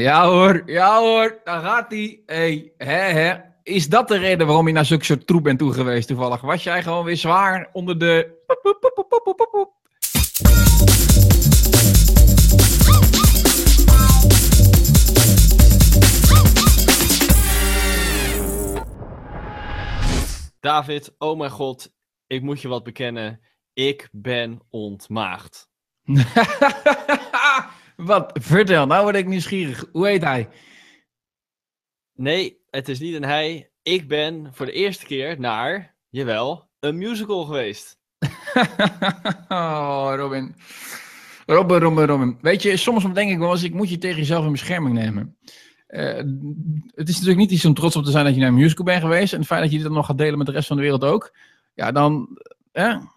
Ja hoor, ja hoor, daar gaat hij. Hey, hè, hè. Is dat de reden waarom je naar zulke soort troep bent toe geweest toevallig? Was jij gewoon weer zwaar onder de... David, oh mijn god, ik moet je wat bekennen. Ik ben ontmaagd. Wat? Vertel, nou word ik nieuwsgierig. Hoe heet hij? Nee, het is niet een hij. Ik ben voor de eerste keer naar, jawel, een musical geweest. oh, Robin. Robin, Robin, Robin. Weet je, soms denk ik wel eens, ik moet je tegen jezelf in bescherming nemen. Eh, het is natuurlijk niet iets om trots op te zijn dat je naar een musical bent geweest. En het feit dat je dit dan nog gaat delen met de rest van de wereld ook. Ja, dan, eh, een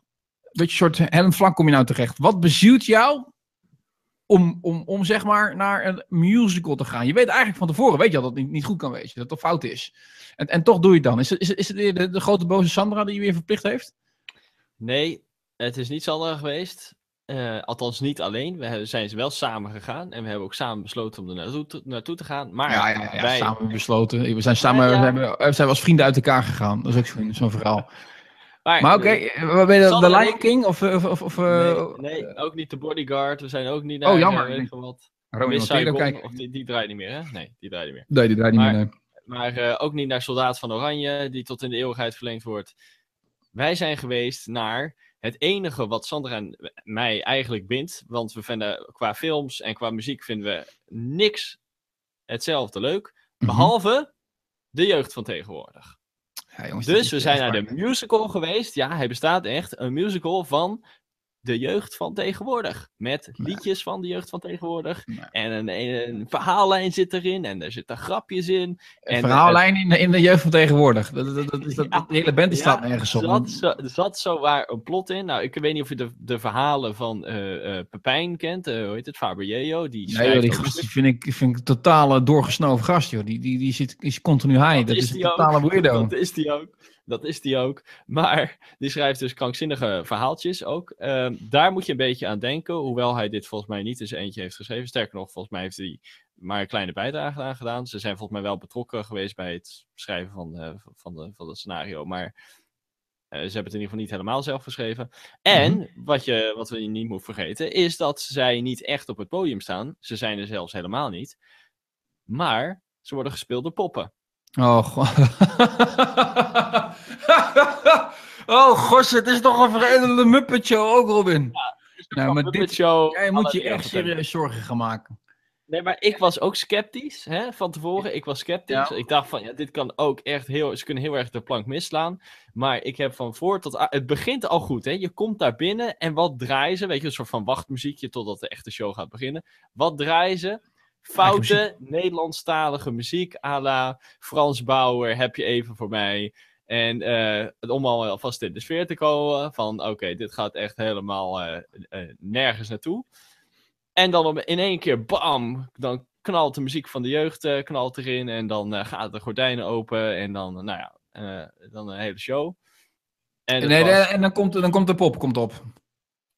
beetje soort helm vlak kom je nou terecht. Wat bezielt jou om, om, om zeg maar naar een musical te gaan? Je weet eigenlijk van tevoren, weet je al dat het niet, niet goed kan wezen, dat het fout is. En, en toch doe je het dan. Is het, is, het- is het weer de, de grote boze Sandra die je weer verplicht heeft? Nee, het is niet Sandra geweest. Eh, althans niet alleen. We hebben- zijn wel samen gegaan. En we hebben ook samen besloten om er naartoe te, naartoe te gaan. Maar Ja, ja, ja, wij... samen besloten. We zijn samen, Ja, we, hebben, we zijn als vrienden uit elkaar gegaan. Dat is ook zo'n verhaal. Maar, Maar oké, eh, waar ben je? De Sander en Lion King? Of, of, of, of, eh, nee, nee, ook niet de Bodyguard. We zijn ook niet Oh, naar... jammer. eh, weet ik veel wat. Romeo Saigon, kijken? Of die, die draait niet meer, hè? Nee, die draait niet meer. Nee, die draait niet Maar- meer. nee. Maar eh, ook niet naar Soldaat van Oranje, die tot in de eeuwigheid verlengd wordt. Wij zijn geweest naar het enige wat Sandra en mij eigenlijk bindt. Want we vinden qua films en qua muziek vinden we niks hetzelfde leuk. Mhm. Behalve de jeugd van tegenwoordig. Ja, jongens, Dus we zijn naar de musical geweest. Ja, hij bestaat echt. Een musical van de jeugd van tegenwoordig. Met liedjes van de jeugd van tegenwoordig. Nee. En een, een, verhaallijn zit erin. En er zitten grapjes in. Een En, verhaallijn in de, in de jeugd van tegenwoordig. Dat, dat, dat, is dat, Ja, de hele band die ja, staat nergens op. zat, zo, er zat zo waar een plot in. Nou, ik weet niet of je de, de verhalen van eh eh Pepijn kent. eh, hoe heet het? Faber Yeo. Die Nee, joh, die ook gast die vind ik, vind ik een totale doorgesnoven gast, joh. Die, die, die, zit, is continu high. Dat, is is een die ook. totale weirdo. Dat is die ook. Dat is die ook. Maar die schrijft dus krankzinnige verhaaltjes ook. Ehm, daar moet je een beetje aan denken. Hoewel hij dit volgens mij niet in zijn eentje heeft geschreven. Sterker nog, volgens mij heeft hij maar een kleine bijdrage aan gedaan. Ze zijn volgens mij wel betrokken geweest bij het schrijven van, eh, van, de, van het scenario. Maar eh, ze hebben het in ieder geval niet helemaal zelf geschreven. En wat, je, wat we niet moeten vergeten, is dat zij niet echt op het podium staan. Ze zijn er zelfs helemaal niet. Maar ze worden gespeeld door poppen. Oh, god. oh, gos, het is toch een verenigde Muppet Show ook, Robin. nou, maar Muppet dit, Show, jij moet je echt serieus zorgen gaan maken. Nee, maar ik was ook sceptisch hè, van tevoren. Ik was sceptisch. Ja. Ik dacht van, ja, dit kan ook echt heel... Ze kunnen heel erg de plank misslaan. Maar ik heb van voor tot... Het begint al goed, hè. Je komt daar binnen en wat draaien ze? Weet je, een soort van wachtmuziekje totdat de echte show gaat beginnen. Wat draaien ze? Foute Nederlandstalige muziek à la Frans Bauer, heb je even voor mij. En eh, om al alvast in de sfeer te komen van, oké, dit gaat echt helemaal eh, eh, nergens naartoe. En dan om- in één keer, bam, dan knalt de muziek van de jeugd knalt erin. En dan gaat de gordijnen open en dan, nou ja, dan een hele show. En Nee, was- en dan komt, dan komt de pop komt op.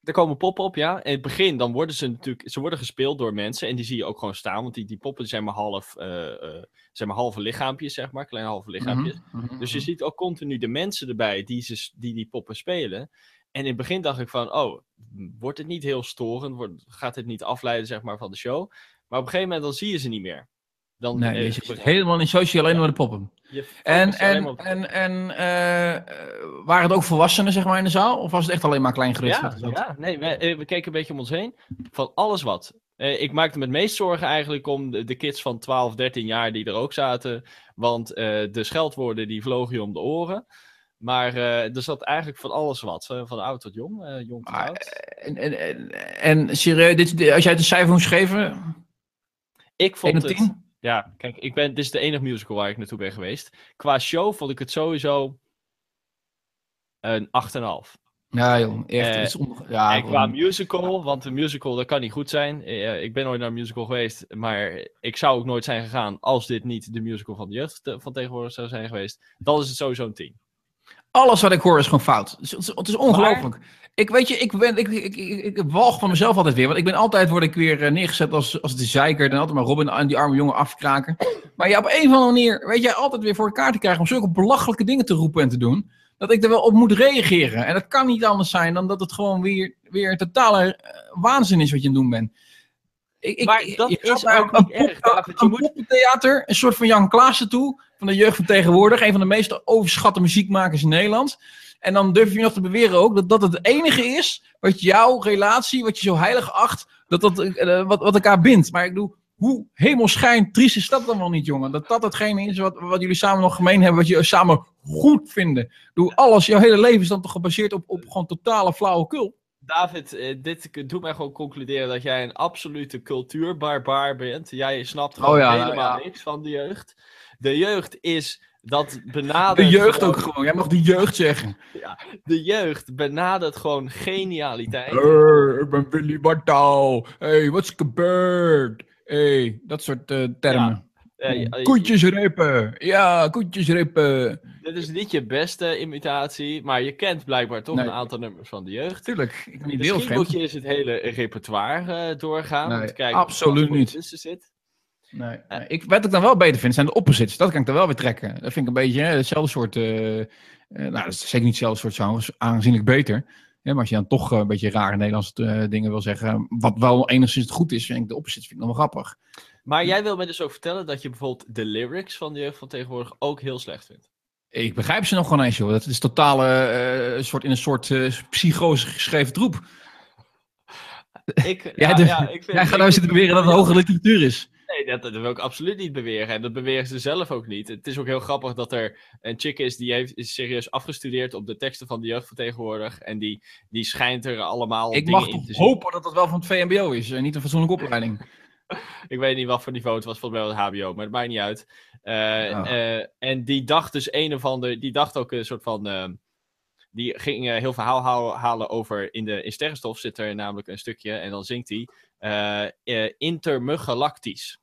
er komen poppen op, ja. In het begin, dan worden ze natuurlijk... Ze worden gespeeld door mensen. En die zie je ook gewoon staan. Want die, die poppen zijn maar half... eh, eh, zijn maar halve lichaampjes, zeg maar. Kleine halve lichaampjes. Mhm, mhm, Dus je mhm. ziet ook continu de mensen erbij die ze, die, die poppen spelen. En in het begin dacht ik van... Oh, wordt het niet heel storend? Wordt, gaat het niet afleiden, zeg maar, van de show? Maar op een gegeven moment, dan zie je ze niet meer. Dan, Nee, eh, je zit helemaal niet social, alleen maar de poppen. En, en, maar op- en, en eh, eh, waren het ook volwassenen zeg maar, in de zaal? Of was het echt alleen maar klein gerust? Ja, ja, nee, we, eh, we keken een beetje om ons heen. Van alles wat. Eh, ik maakte me het meest zorgen eigenlijk om de, de kids van 12, 13 jaar die er ook zaten. Want eh, de scheldwoorden die vlogen je om de oren. Maar eh, er zat eigenlijk van alles wat. eh, van oud tot jong, eh, jong tot oud. En, en, en, en serieus, dit, als jij het een cijfer moest geven, Ik 1 vond het... 10? Ja, kijk, ik ben, dit is de enige musical waar ik naartoe ben geweest. Qua show vond ik het sowieso een 8,5. Ja joh, echt. Eh, is on- ja, en qua musical, want een musical dat kan niet goed zijn. Eh, ik ben nooit naar een musical geweest, maar ik zou ook nooit zijn gegaan als dit niet de musical van de jeugd te- van tegenwoordig zou zijn geweest. Dan is het sowieso een 10. Alles wat ik hoor is gewoon fout. Het is, het is ongelooflijk. Ik weet je, ik, ben, ik, ik, ik, ik walg van mezelf altijd weer. Want ik ben altijd, word ik weer eh, neergezet als, als de zeiker. En altijd maar Robin en die arme jongen afkraken. Maar ja, op een of andere manier weet jij altijd weer voor elkaar te krijgen om zulke belachelijke dingen te roepen en te doen. Dat ik er wel op moet reageren. En dat kan niet anders zijn dan dat het gewoon weer, weer een totale eh, waanzin is wat je aan het doen bent. Ik, ik, Maar dat je is ook niet erg, David. Je Een moet- poppentheater, een soort van Jan Klaassen toe, van de jeugd van tegenwoordig. Een van de meest overschatte muziekmakers in Nederland. En dan durf je nog te beweren ook dat dat het enige is wat jouw relatie, wat je zo heilig acht, dat dat eh, wat, wat elkaar bindt. Maar ik bedoel, hoe hemelschijn triest is dat dan wel niet, jongen? Dat dat hetgene is wat, wat jullie samen nog gemeen hebben, wat jullie samen goed vinden. Bedoel, alles, jouw hele leven is dan toch gebaseerd op, op gewoon totale flauwekul. David, eh, dit doet mij gewoon concluderen dat jij een absolute cultuurbarbaar bent. Jij snapt gewoon Oh ja, nou helemaal ja. niks van de jeugd. De jeugd is dat benadert... De jeugd gewoon- ook gewoon, jij mag de jeugd zeggen. De jeugd benadert gewoon genialiteit. Hey, ik ben Willy Bartaal. Hey, wat is gebeurd? Hey, dat soort eh, termen. Koetjes repen. Ja, koetjes repen. Dit is niet je beste imitatie, maar je kent blijkbaar toch Nee. een aantal nummers van de jeugd. Tuurlijk, ik ben niet Misschien moet wereldvreemd. je eens het hele repertoire eh, doorgaan. Nee, om te kijken absoluut niet. tussen zit. Nee, nee. Ik, wat ik dan wel beter vind, zijn de opposites. Dat kan ik dan wel weer trekken. Dat vind ik een beetje hè, hetzelfde soort... eh, eh, nou, dat is zeker niet hetzelfde soort genres. Aanzienlijk beter. Maar als je dan toch eh, een beetje rare Nederlandse eh, dingen wil zeggen... wat wel enigszins goed is, vind ik de opposites vind ik nog wel grappig. Maar jij wil me dus ook vertellen dat je bijvoorbeeld de lyrics van de jeugd van tegenwoordig ook heel slecht vindt. Ik begrijp ze nog gewoon eens, joh. Dat is totale, eh, soort, in een soort eh, psychose geschreven troep. Ik, Jij, ja, de- ja, ik vind, jij gaat ik- nou zitten beweren dat het hoge literatuur is. Nee, dat, dat wil ik absoluut niet beweren. En dat beweren ze zelf ook niet. Het is ook heel grappig dat er een chick is die heeft, is serieus afgestudeerd op de teksten van de jeugd van tegenwoordig. En die, die schijnt er allemaal Ik mag toch hopen dat dat wel van het VMBO is en niet een fatsoenlijke opleiding. Ik weet niet wat voor niveau het was, volgens mij wel het HBO, maar dat maakt niet uit. Eh, eh, en die dacht dus een of ander, die dacht ook een soort van, eh, die ging heel verhaal halen over, in, de, in Sterrenstof zit er namelijk een stukje, en dan zingt hij, intermuggalactisch.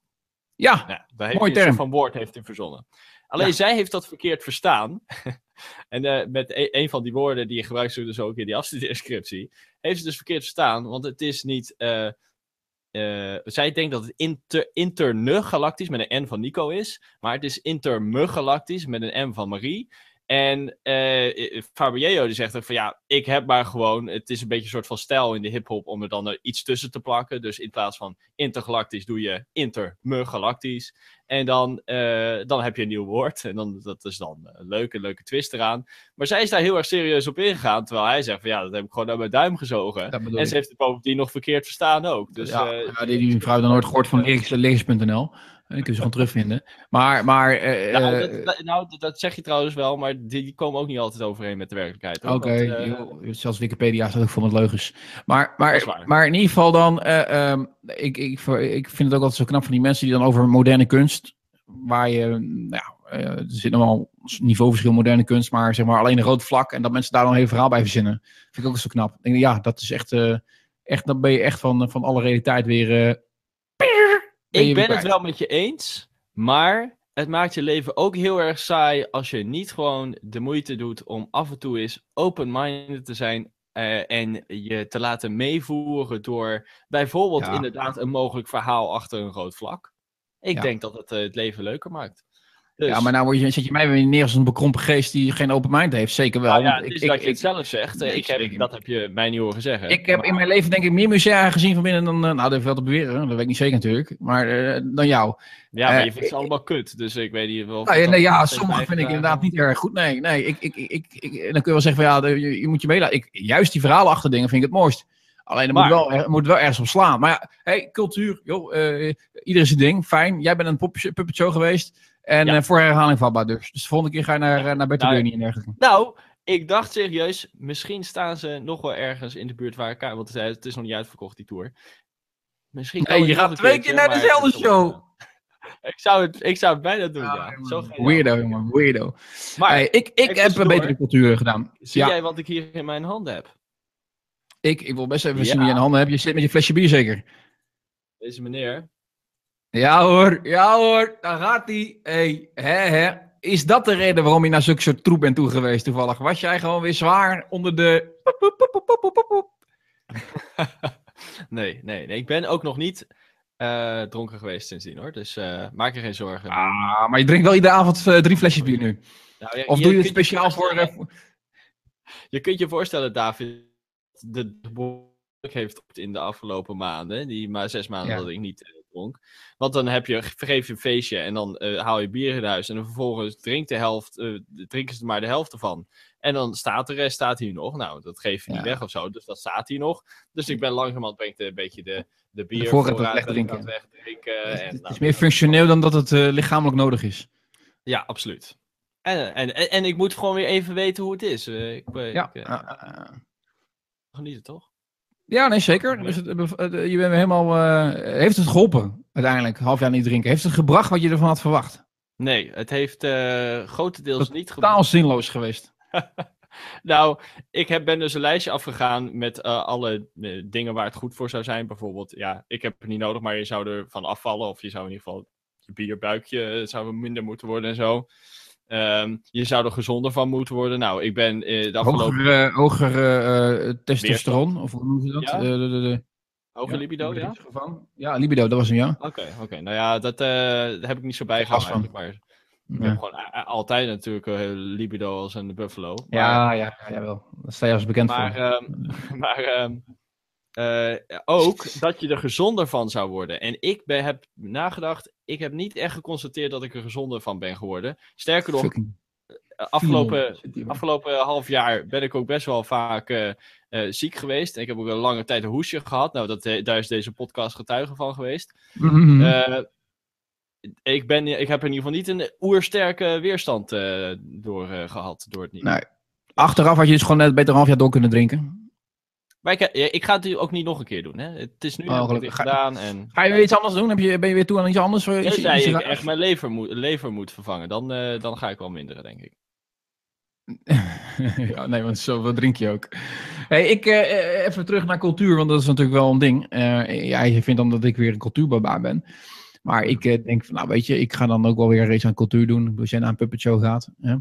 Ja, Nou, daar heeft Mooi een term. van woord heeft hij verzonnen. Alleen Ja. zij heeft dat verkeerd verstaan. en met e- een van die woorden die je gebruikt ze dus ook in die afstudeerscriptie, heeft ze dus verkeerd verstaan, want het is niet. Eh, zij denkt dat het inter, internegalactisch met een N van Nico is, maar het is intermuggalactisch met een M van Marie. En eh Fabio die zegt ook van ja, ik heb maar gewoon, het is een beetje een soort van stijl in de hip-hop om er dan iets tussen te plakken. Dus in plaats van intergalactisch doe je intermuggalactisch. En dan, eh, dan heb je een nieuw woord. En dan, dat is dan een leuke, leuke twist eraan. Maar zij is daar heel erg serieus op ingegaan. Terwijl hij zegt van ja, dat heb ik gewoon naar mijn duim gezogen. En ze heeft het bovendien nog verkeerd verstaan ook. Dus ja, eh, ja, die, die vrouw dan nooit gehoord van lyrics- die kun je ze gewoon terugvinden. Maar, maar eh, nou, dat, dat- nou, dat- zeg je trouwens wel, maar die, die komen ook niet altijd overeen met de werkelijkheid. Oké, eh, zelfs Wikipedia staat ook vol met leugens. Maar, maar, maar in ieder geval dan, ehm, ik, ik, ik vind het ook altijd zo knap van die mensen die dan over moderne kunst, waar je, nou, er zit nog wel een niveauverschil moderne kunst, maar zeg maar alleen een rood vlak en dat mensen daar dan een heel verhaal bij verzinnen. Vind ik ook zo knap. Ik denk, ja, dat is echt, echt dan ben je echt van, van alle realiteit weer... ik ben het wel met je eens, maar het maakt je leven ook heel erg saai als je niet gewoon de moeite doet om af en toe eens open-minded te zijn eh, en je te laten meevoeren door bijvoorbeeld Ja. inderdaad een mogelijk verhaal achter een rood vlak. Ik Ja. denk dat het eh, het leven leuker maakt. Dus, Ja, maar nou je, zet je mij weer neer als een bekrompen geest die geen open mind heeft. Zeker wel. nou ja, het is ik, dat je ik, het zelf zegt. Nee, ik heb, dat heb je mij niet horen zeggen. Ik heb Maar- in mijn leven denk ik meer musea gezien van binnen dan... eh, nou, dat heeft wel te beweren. Dat weet ik niet zeker natuurlijk. Maar eh, dan jou. Ja, maar eh, je vindt ze allemaal kut, dus ik weet niet of... Nou, ja, nee, ja, sommige vind ik inderdaad niet erg goed. Nee, nee. Ik, ik, ik, ik, dan kun je wel zeggen van ja, je, je moet je meelaten. Ik, juist die verhalen achter dingen vind ik het mooist. Alleen er moet, wel, er moet wel ergens op slaan. Maar ja, hey, cultuur. Joh, eh, ieder zijn ding. Fijn. Jij bent een pop- puppet show geweest. En Ja. eh, voor herhaling vatbaar dus. Dus de volgende keer ga je naar, eh, naar Bertie Nou, en dergelijke. Nou, ik dacht serieus, misschien staan ze nog wel ergens in de buurt waar ik... Want het, het is nog niet uitverkocht, die tour. Misschien Nee, je gaat twee keer naar dezelfde show. Ik zou het, ik zou het bijna doen, Ah, ja. Zo weirdo, jongen. Weirdo. Maar, Hey, ik ik heb een door. betere cultuur gedaan. zie ja. jij wat ik hier in mijn handen heb? Ik, ik wil best even Ja. zien wie je in handen hebt. Je zit met je flesje bier zeker. Deze meneer. Ja hoor, ja hoor, daar gaat hij. Hey, hè hè. is dat de reden waarom je naar zulke soort troep bent toegeweest toevallig? Was jij gewoon weer zwaar onder de... nee, nee, nee, ik ben ook nog niet uh, dronken geweest sindsdien hoor. Dus uh, maak je geen zorgen. Ah, maar je drinkt wel iedere avond uh, drie flesjes bier nu. Nou, ja, of doe je het speciaal voor... Je kunt je voorstellen, David, de heeft in de afgelopen maanden, die maar zes maanden ja. dat ik niet dronk. Want dan heb je, vergeef je een feestje en dan haal je bier in huis en dan vervolgens drinkt de helft, drinken ze er maar de helft ervan. En dan staat de rest staat hier nog. Nou, dat geef je niet weg of zo. Dus dat staat hier nog. Dus ik ben langzamerhand brengt een beetje de, de bier de voorraad wegdrinken. wegdrinken. Het, het, is meer functioneel dan dat het uh, lichamelijk nodig is. Ja, absoluut. En, en, en, en, ik moet gewoon weer even weten hoe het is. Ik, ja. Ik, uh, genieten, toch? Ja, nee, zeker. Dus het, je bent helemaal. heeft het geholpen uiteindelijk? Half jaar niet drinken. Heeft het gebracht wat je ervan had verwacht? Nee, het heeft grotendeels niet gebracht. Totaal zinloos geweest. nou, ik heb, ben dus een lijstje afgegaan met uh, alle uh, dingen waar het goed voor zou zijn. Bijvoorbeeld, ja, ik heb het niet nodig, maar je zou er van afvallen. Of je zou in ieder geval, je bierbuikje uh, zou minder moeten worden en zo. Um, je zou er gezonder van moeten worden. Nou, ik ben de afgelopen... Hoger, hoger testosteron, of hoe noem je dat? Ja? de, de, de... Hoge libido, ja? Ja, libido, dat was hem, ja. Oké, okay, oké. Nou ja, dat heb ik niet zo bijgehouden maar... Ik ja. heb gewoon altijd natuurlijk uh, libido als een buffalo. Maar, ja, ja, ja, wel. Dat sta je als bekend maar, voor. Um, maar um, uh, ook dat je er gezonder van zou worden. En ik ben, heb nagedacht, ik heb niet echt geconstateerd dat ik er gezonder van ben geworden. Sterker nog, Fucking afgelopen, afgelopen half jaar ben ik ook best wel vaak uh, uh, ziek geweest. En ik heb ook een lange tijd een hoesje gehad. Nou, dat, daar is deze podcast getuige van geweest. Mm -hmm. uh, ik, ben, ik heb in ieder geval niet een oersterke weerstand door gehad door het niet. Nee. Achteraf had je dus gewoon net beter een half jaar door kunnen drinken. Maar ik, ik ga het ook niet nog een keer doen. Hè. Het is nu oh, heb ik gedaan. En... Ga je weer iets anders doen? Heb je, ben je weer toe aan iets anders? Ja, iets, nee, ik echt mijn lever moet, lever moet vervangen. Dan, uh, dan ga ik wel minderen, denk ik. ja, nee, want zo drink je ook. Hey, ik, uh, even terug naar cultuur, want dat is natuurlijk wel een ding. Uh, ja, je vindt dan dat ik weer een cultuurbaba ben. Maar ik uh, denk van, nou weet je, ik ga dan ook wel weer iets aan cultuur doen. Als jij naar een puppet show gaat. Hè.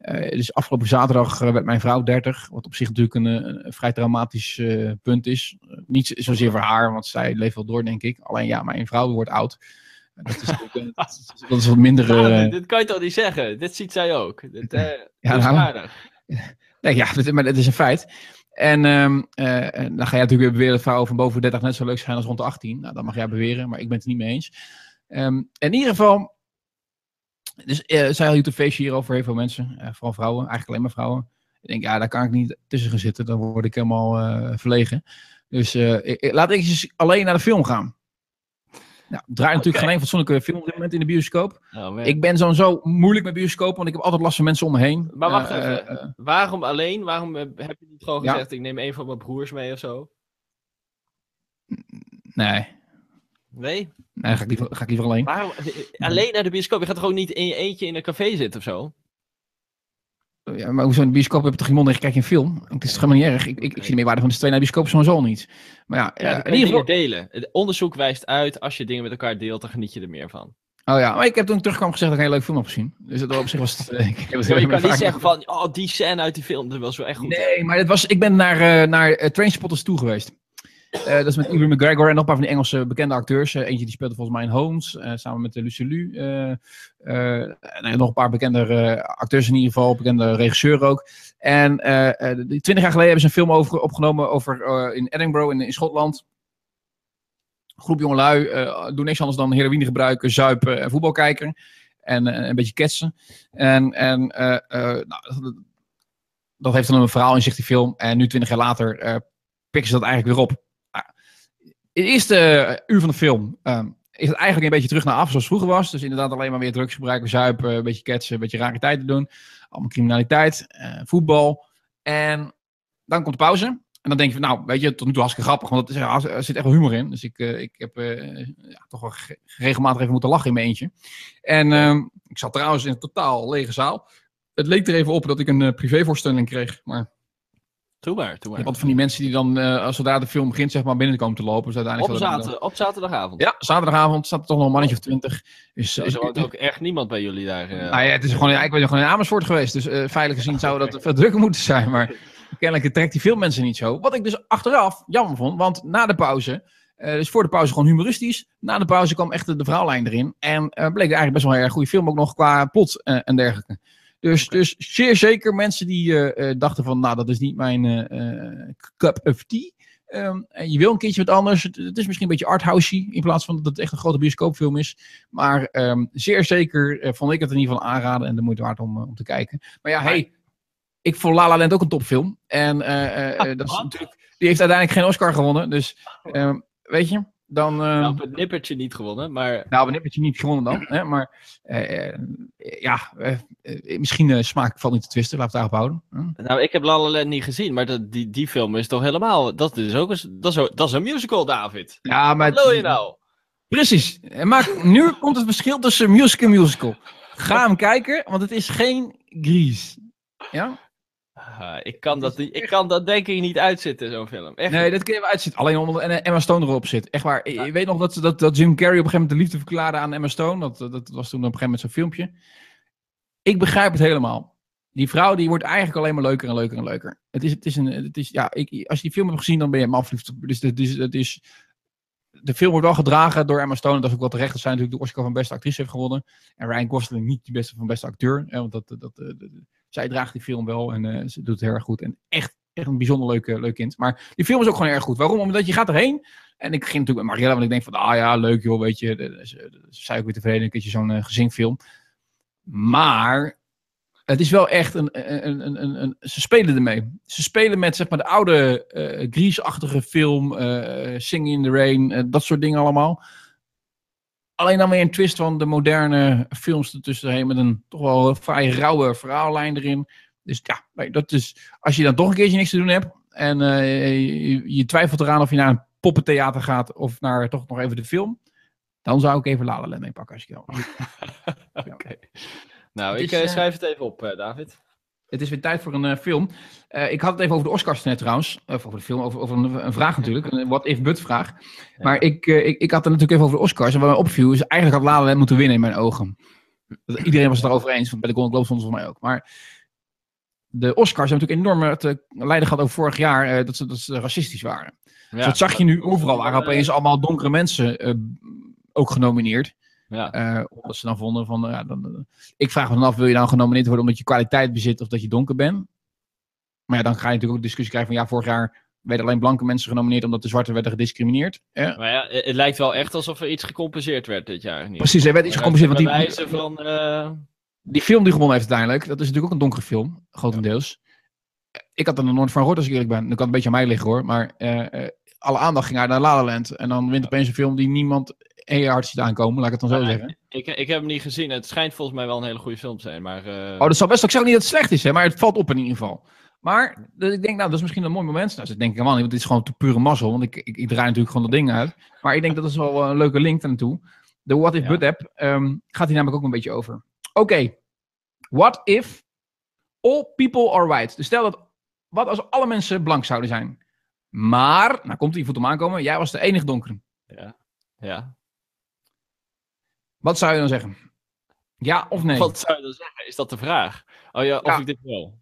Uh, dus afgelopen zaterdag uh, werd mijn vrouw 30. Wat op zich natuurlijk een, een vrij dramatisch punt is. niet zozeer voor haar, want zij leeft wel door, denk ik. Alleen ja, mijn vrouw wordt oud. Dat is, dat, is, dat wat minder... Dit kan je toch niet zeggen? Dit ziet zij ook. Dit, ja, nou, nee, ja, maar het is een feit. En um, uh, dan ga jij natuurlijk weer beweren dat vrouwen van boven 30 net zo leuk zijn als rond de 18. Nou, dat mag jij beweren, maar ik ben het niet mee eens. Um, in ieder geval, dus uh, zij hield een feestje hier over heel veel mensen, uh, vooral vrouwen, eigenlijk alleen maar vrouwen. Ik denk, ja, daar kan ik niet tussen gaan zitten, dan word ik helemaal verlegen. Dus ik, laat ik eens alleen naar de film gaan. Nou, draai natuurlijk geen fatsoenlijke film op dit moment in de bioscoop. Oh, ik ben sowieso moeilijk met bioscoop, want ik heb altijd last van mensen om me heen. Maar wacht uh, even, uh, waarom alleen? Waarom heb je niet gewoon gezegd, ik neem een van mijn broers mee of zo? Nee. Nee? Nee, ga ik liever, ga ik liever alleen. Waarom, alleen naar de bioscoop? Je gaat toch ook niet in je eentje in een café zitten of zo? Ja, maar hoezo in de bioscoop heb je toch iemand en kijk een film? Het is toch helemaal niet erg. Ik, ik, ik zie de meerwaarde van de twee naar de bioscoop sowieso niet. Maar ja, ja, in ieder geval... delen. Het onderzoek wijst uit, als je dingen met elkaar deelt, dan geniet je er meer van. Oh ja, maar ik heb toen terugkwam gezegd dat ik een hele leuke film heb gezien. Dus dat op zich was het... ik heb het ja, je kan niet zeggen van, oh, die scène uit die film, dat was wel echt goed. Nee, maar het was, ik ben naar, uh, naar uh, Trainspotters toe geweest. Uh, dat is met Ewan McGregor en nog een paar van die Engelse bekende acteurs. Uh, eentje die speelde volgens mij in Holmes, uh, samen met Lucy Lu. en nog een paar bekende acteurs in ieder geval, bekende regisseur ook. En twintig jaar geleden hebben ze een film over, opgenomen over, in Edinburgh in, in Schotland. Groep jongelui doen niks anders dan heroïne gebruiken, zuipen en voetbal kijken. En een beetje ketsen. En, en nou, dat heeft dan een verhaal in zich, die film. En nu, twintig jaar later, pikken ze dat eigenlijk weer op in het eerste eh, uur van de film um, is het eigenlijk een beetje terug naar af zoals vroeger was. Dus inderdaad alleen maar weer drugs gebruiken, zuipen, een beetje ketsen, een beetje rariteiten doen. Allemaal criminaliteit, uh, voetbal. En dan komt de pauze. En dan denk je van, nou, weet je, tot nu toe hartstikke grappig, want er, zit echt wel humor in. Dus ik, uh, ik heb ja, toch wel regelmatig even moeten lachen in mijn eentje. En uh, ik zat trouwens in een totaal lege zaal. Het leek er even op dat ik een privévoorstelling kreeg, maar Doe maar, Je maar. altijd van die mensen die dan, eh, als zodra de film begint, zeg maar binnenkomen te lopen. Dus uiteindelijk Op, op zaterdagavond. Ja, zaterdagavond staat er toch nog een mannetje of twintig. Dus, Zo, is- er woont ook echt niemand bij jullie daar. eh. Nou ja, het is gewoon, ja, ik ben gewoon in Amersfoort geweest. Dus eh veilig gezien zou dat veel drukker moeten zijn. Maar kennelijk trekt die veel mensen niet zo. Wat ik dus achteraf jammer vond. Want na de pauze, eh, dus voor de pauze gewoon humoristisch. Na de pauze kwam echt de, de verhaallijn erin. En eh, bleek eigenlijk best wel een erg goede film. Ook nog qua plot eh, en dergelijke. Dus, dus zeer zeker mensen die eh, eh, dachten van, nou dat is niet mijn eh, cup of tea. En je wil een keertje wat anders. Het, het is misschien een beetje arthousey. In plaats van dat het echt een grote bioscoopfilm is. Maar ehm, zeer zeker vond ik het in ieder geval aanraden. En de moeite waard om, om te kijken. Maar ja, hey, ik vond La La Land ook een topfilm. En dat is natuurlijk, die heeft uiteindelijk geen Oscar gewonnen. Dus ehm, weet je, dan... eh, Nou, op het nippertje niet gewonnen, maar nou, wanneer heb je niet gewonnen dan? Hè? Maar eh, ja, eh, misschien eh, smaak valt niet te twisten. Laten we het daarop houden. Nou, ik heb La La Land niet gezien, maar dat, die, die film is toch helemaal... Dat is ook een, dat is, dat is een musical, David. Ja, maar... Wat wil je nou? Precies. En maak, nu komt het verschil tussen musical en musical. Ga hem kijken, want het is geen Grease. Ja? Ah, ik, kan dat, ik kan dat denk ik niet uitzitten, zo'n film. Echt Nee, dat kun je wel uitzitten. Alleen omdat Emma Stone erop zit. Echt waar. Je weet nog dat, dat, dat Jim Carrey op een gegeven moment de liefde verklaarde aan Emma Stone. Dat, dat was toen op een gegeven moment zo'n filmpje. Ik begrijp het helemaal. Die vrouw die wordt eigenlijk alleen maar leuker en leuker en leuker. Het is, het is een, het is, ja, ik, als je die film hebt gezien, dan ben je helemaal verliefd. op- Dus het is, het is, de film wordt wel gedragen door Emma Stone. Dat is ook wel terecht dat zij natuurlijk de Oscar van beste actrice heeft gewonnen. En Ryan Gosling niet de beste van beste acteur. Hè, want dat, dat, eh, dat- zij draagt die film wel en eh, ze doet het heel erg goed. En echt, echt een bijzonder leuk, leuk kind. Maar die film is ook gewoon erg goed. Waarom? Omdat je gaat erheen. En ik ging natuurlijk met Mariella, want ik denk van, ah ja, leuk joh, weet je. de- Ze zei ook weer tevreden, een keertje zo'n eh, gezinfilm. Maar het is wel echt een, een, een, een, Ze spelen ermee. Ze spelen met zeg maar de oude eh Grease-achtige film, eh Singing in the Rain, eh, dat soort dingen allemaal. Alleen dan weer een twist van de moderne films ertussenheen met een toch wel vrij rauwe verhaallijn erin. Dus ja, nee, dat is, als je dan toch een keertje niks te doen hebt en eh, je, je twijfelt eraan of je naar een poppentheater gaat of naar toch nog even de film, dan zou ik even La La Land meepakken als je wil. Oké. Nou, Het ik is, eh, eh, schrijf het even op, David. Het is weer tijd voor een eh, film. Eh, ik had het even over de Oscars net trouwens. Of over de film, over, over een, een vraag natuurlijk. Een what if but vraag. Maar ik, eh, ik, ik had het natuurlijk even over de Oscars. En wat mij opviel is eigenlijk had La La Land moeten winnen in mijn ogen. Iedereen was het erover eens. Bij de Golden Globes het voor mij ook. Maar de Oscars hebben natuurlijk enorm te lijden gehad over vorig jaar. eh, dat, ze, dat ze racistisch waren. Ja. Dus dat zag je nu overal. Waren opeens allemaal donkere mensen eh, ook genomineerd. Ja. Eh, omdat ze dan vonden van, ja, dan, ik vraag me dan af, wil je nou genomineerd worden omdat je kwaliteit bezit of dat je donker bent? Maar ja, dan ga je natuurlijk ook discussie krijgen van, ja, vorig jaar werden alleen blanke mensen genomineerd omdat de zwarte werden gediscrimineerd. Eh, Maar ja, het lijkt wel echt alsof er iets gecompenseerd werd dit jaar. Niet? precies, er werd iets gecompenseerd. Want die, wijze van... eh, die film die gewonnen heeft uiteindelijk, dat is natuurlijk ook een donkere film, grotendeels. Ik had er nog nooit van gehoord als ik eerlijk ben. Dat kan een beetje aan mij liggen hoor, maar eh, alle aandacht ging naar La La Land. En dan wint opeens een film die niemand heel hard ziet aankomen, laat ik het dan zo maar, zeggen. ik, ik heb hem niet gezien. Het schijnt volgens mij wel een hele goede film te zijn, maar... eh, Oh, dat zal best. Ik zeg niet dat het slecht is, hè, maar het valt op in ieder geval. Maar dus ik denk, nou, dat is misschien een mooi moment. Nou, dat denk ik helemaal niet, want dit is gewoon te pure mazzel. Want ik, ik, ik draai natuurlijk gewoon dat ding uit. Maar ik denk dat is wel een leuke link naartoe. De What If Ja. But app ehm, gaat hier namelijk ook een beetje over. Oké, what if all people are white? Dus stel dat, wat als alle mensen blank zouden zijn? Maar, nou komt die voet om aankomen, jij was de enige donkere. ja. Wat zou je dan zeggen? Ja of nee? Wat zou je dan zeggen? Is dat de vraag? Oh ja, of Ja. ik dit wil.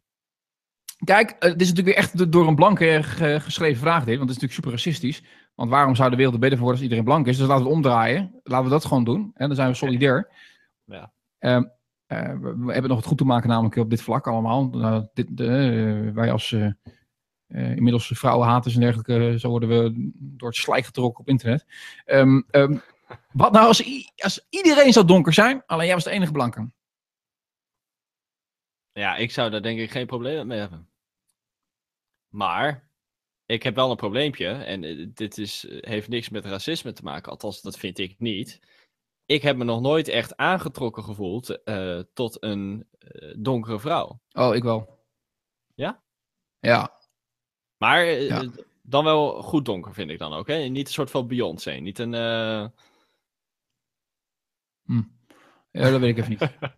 Kijk, eh, het is natuurlijk weer echt door een blanke eh, ge- geschreven vraag dit, want het is natuurlijk super racistisch. Want waarom zou de wereld er beter voor worden als iedereen blank is? Dus laten we het omdraaien. Laten we dat gewoon doen. En dan zijn we solidair. Ja. Ehm, eh, we, we hebben nog wat goed te maken namelijk op dit vlak allemaal. Nou, dit, eh, wij als eh, eh, inmiddels vrouwenhaters en dergelijke, eh, zo worden we door het slijk getrokken op internet. Ehm, ehm, wat nou als, als iedereen zou donker zijn, alleen jij was de enige blanke? Ja, ik zou daar denk ik geen probleem mee hebben. Maar, ik heb wel een probleempje. En eh, dit is, eh, heeft niks met racisme te maken. Althans, dat vind ik niet. Ik heb me nog nooit echt aangetrokken gevoeld eh, tot een donkere vrouw. Oh, ik wel. Ja? Ja. Maar Ja. dan wel goed donker, vind ik dan ook. Hè? Niet een soort van Beyoncé. Niet een. Eh, Ja, dat weet ik even niet.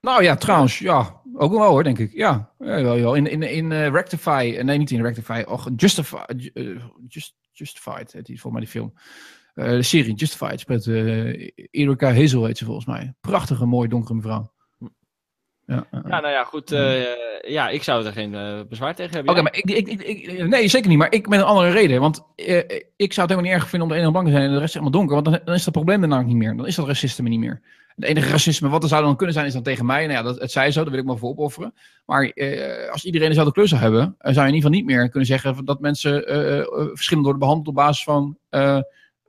Nou ja, trouwens, ja. Ook wel hoor, denk ik. Ja, ja wel, wel. In, in, in eh, Rectify, eh, nee, niet in Rectify, och, Justify, ju- eh, Just, Justified heet die, volgens mij die film. De serie Justified eh Erika Hazel heet ze volgens mij. Prachtige, mooie, donkere mevrouw. Ja, nou ja, goed. eh, ja, ik zou er geen eh, bezwaar tegen hebben. Oké, maar ik, ik, ik, ik- nee, zeker niet. Maar ik met een andere reden. Want eh, ik zou het helemaal niet erg vinden om de ene blank te zijn en de rest helemaal donker. Want dan, dan is dat probleem er namelijk niet meer. Dan is dat racisme niet meer. Het enige racisme wat er zou dan kunnen zijn, is dan tegen mij. Nou ja, dat, het zij zo, daar wil ik me voor opofferen. Maar eh, als iedereen dezelfde kleur zou hebben, eh, zou je in ieder geval niet meer kunnen zeggen dat mensen eh, eh, verschillend worden behandeld op basis van, eh,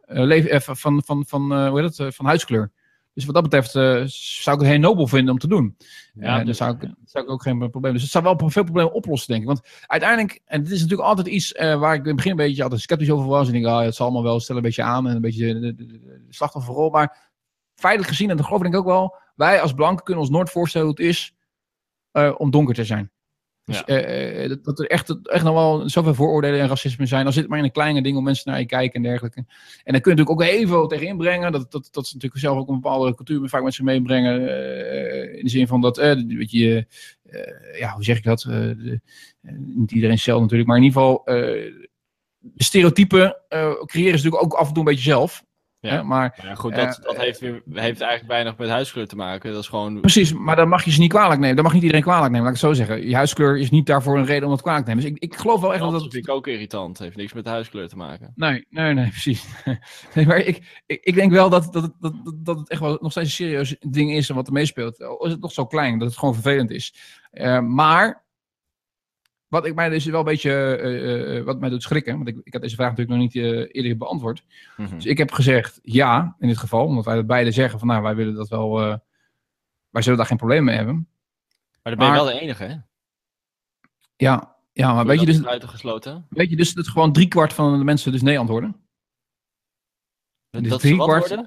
eh, eh, van, van, van, eh, hoe heet het, eh, van huidskleur. Dus wat dat betreft eh, zou ik het heel nobel vinden om te doen. Ja, dan dus- zou ik, zou ik ook geen probleem. Dus het zou wel veel problemen oplossen, denk ik. Want uiteindelijk, en dit is natuurlijk altijd iets eh, waar ik in het begin een beetje altijd sceptisch over was. En ik denk, ah, het zal allemaal wel, stel een beetje aan en een beetje de, de, de- slachtofferrol. Maar feitelijk gezien, en dat geloof ik denk ik ook wel, wij als blanken kunnen ons nooit voorstellen hoe het is eh, om donker te zijn. Dus Ja. eh, eh, dat, er echt, echt nog wel zoveel vooroordelen en racisme zijn. Al zit het maar in een kleine ding om mensen naar je kijken en dergelijke. En daar kun je natuurlijk ook veel tegen inbrengen. Dat, dat, dat ze natuurlijk zelf ook een bepaalde cultuur vaak met zich meebrengen. eh, in de zin van dat, eh, weet je, ja, hoe zeg ik dat? De- niet iedereen zelf natuurlijk, maar in ieder geval, stereotypen creëren ze natuurlijk ook af en toe een beetje zelf. Ja. Hè? Maar ja, goed, dat, Eh, dat heeft, weer, heeft eigenlijk weinig met huidskleur te maken. Dat is gewoon... Precies, maar dan mag je ze niet kwalijk nemen. Dan mag niet iedereen kwalijk nemen, laat ik het zo zeggen. Je huidskleur is niet daarvoor een reden om het kwalijk te nemen. Dus ik, ik geloof wel echt dat Dat vind ik ook irritant. heeft niks met de huidskleur te maken. Nee, nee, nee, precies. nee, maar ik, ik, ik denk wel dat, dat, dat, dat, dat het echt wel nog steeds een serieus ding is en wat er meespeelt. Al is het nog zo klein, dat het gewoon vervelend is. Eh, maar, wat ik mij dus wel een beetje, eh, eh, wat mij doet schrikken, want ik, ik had deze vraag natuurlijk nog niet eh, eerder beantwoord. Mhm. Dus ik heb gezegd ja, in dit geval, omdat wij dat beide zeggen van nou, wij willen dat wel, eh, wij zullen daar geen probleem mee hebben. Maar dan ben je Maar- wel de enige, hè? Ja, ja maar weet je, dus, gesloten. weet je dus dat gewoon driekwart van de mensen dus nee antwoorden? Dat, Dus dat driekwart-?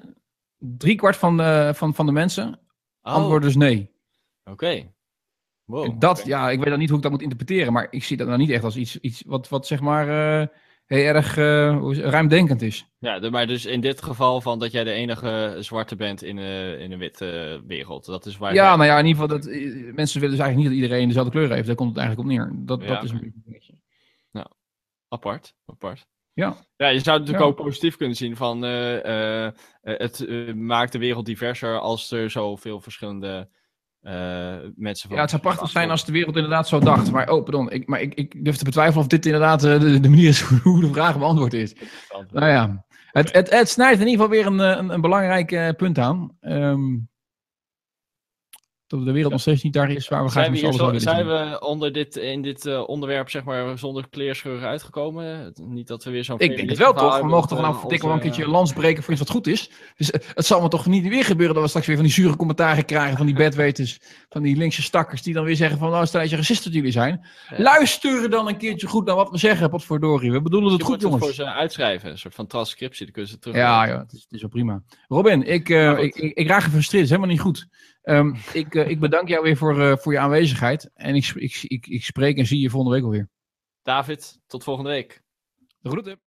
Driekwart van de, van, van de mensen Oh, antwoorden dus nee. Oké. Wow. dat, ja, ik weet dan niet hoe ik dat moet interpreteren, maar ik zie dat nou niet echt als iets, iets wat, wat zeg maar eh, heel erg eh, ruimdenkend is. Ja, de- maar dus in dit geval van dat jij de enige zwarte bent in, eh, in een witte wereld. Dat is waar Ja, jij- nou ja, in ieder geval, dat, mensen willen dus eigenlijk niet dat iedereen dezelfde kleur heeft. Daar komt het eigenlijk op neer. Dat, Ja, dat is een beetje dingetje. apart. apart. Ja. Ja, je zou het natuurlijk Ja. ook positief kunnen zien van het maakt de wereld diverser als er zoveel verschillende eh, mensen van. Ja, het zou prachtig zijn als de wereld inderdaad zo dacht. Maar, oh, pardon, ik, maar ik, ik durf te betwijfelen of dit inderdaad eh, de, de manier is hoe de vraag beantwoord is. Nou ja, het, het, het snijdt in ieder geval weer een, eh, een, een belangrijk punt aan. Ehm, dat de wereld nog steeds niet daar is waar we graag met z'n allen zouden zijn we onder dit, in dit eh, onderwerp zeg maar zonder kleerscheuren uitgekomen? Niet dat we weer zo'n Ik denk het wel toch? We mogen toch nou eh, verdikken wel een keertje een lans breken voor iets wat goed is. Dus eh, het zal me toch niet weer gebeuren dat we straks weer van die zure commentaren krijgen van die bedweters, van die linkse stakkers die dan weer zeggen van nou stel dat je racist dat jullie zijn. Ja. Luister dan een keertje goed naar wat we zeggen, potverdorie. We bedoelen het Je goed moet het jongens. voor ze uitschrijven, een soort van transcriptie, dan kunnen ze terug. Ja, ja, het is, het is wel prima. Robin, ik, eh, goed. ik, ik, ik raak gefrustreerd. Het is helemaal niet goed. Ehm, ik, eh, ik bedank jou weer voor, eh, voor je aanwezigheid. En ik, ik, ik, ik spreek en zie je volgende week alweer. David, tot volgende week. De groeten.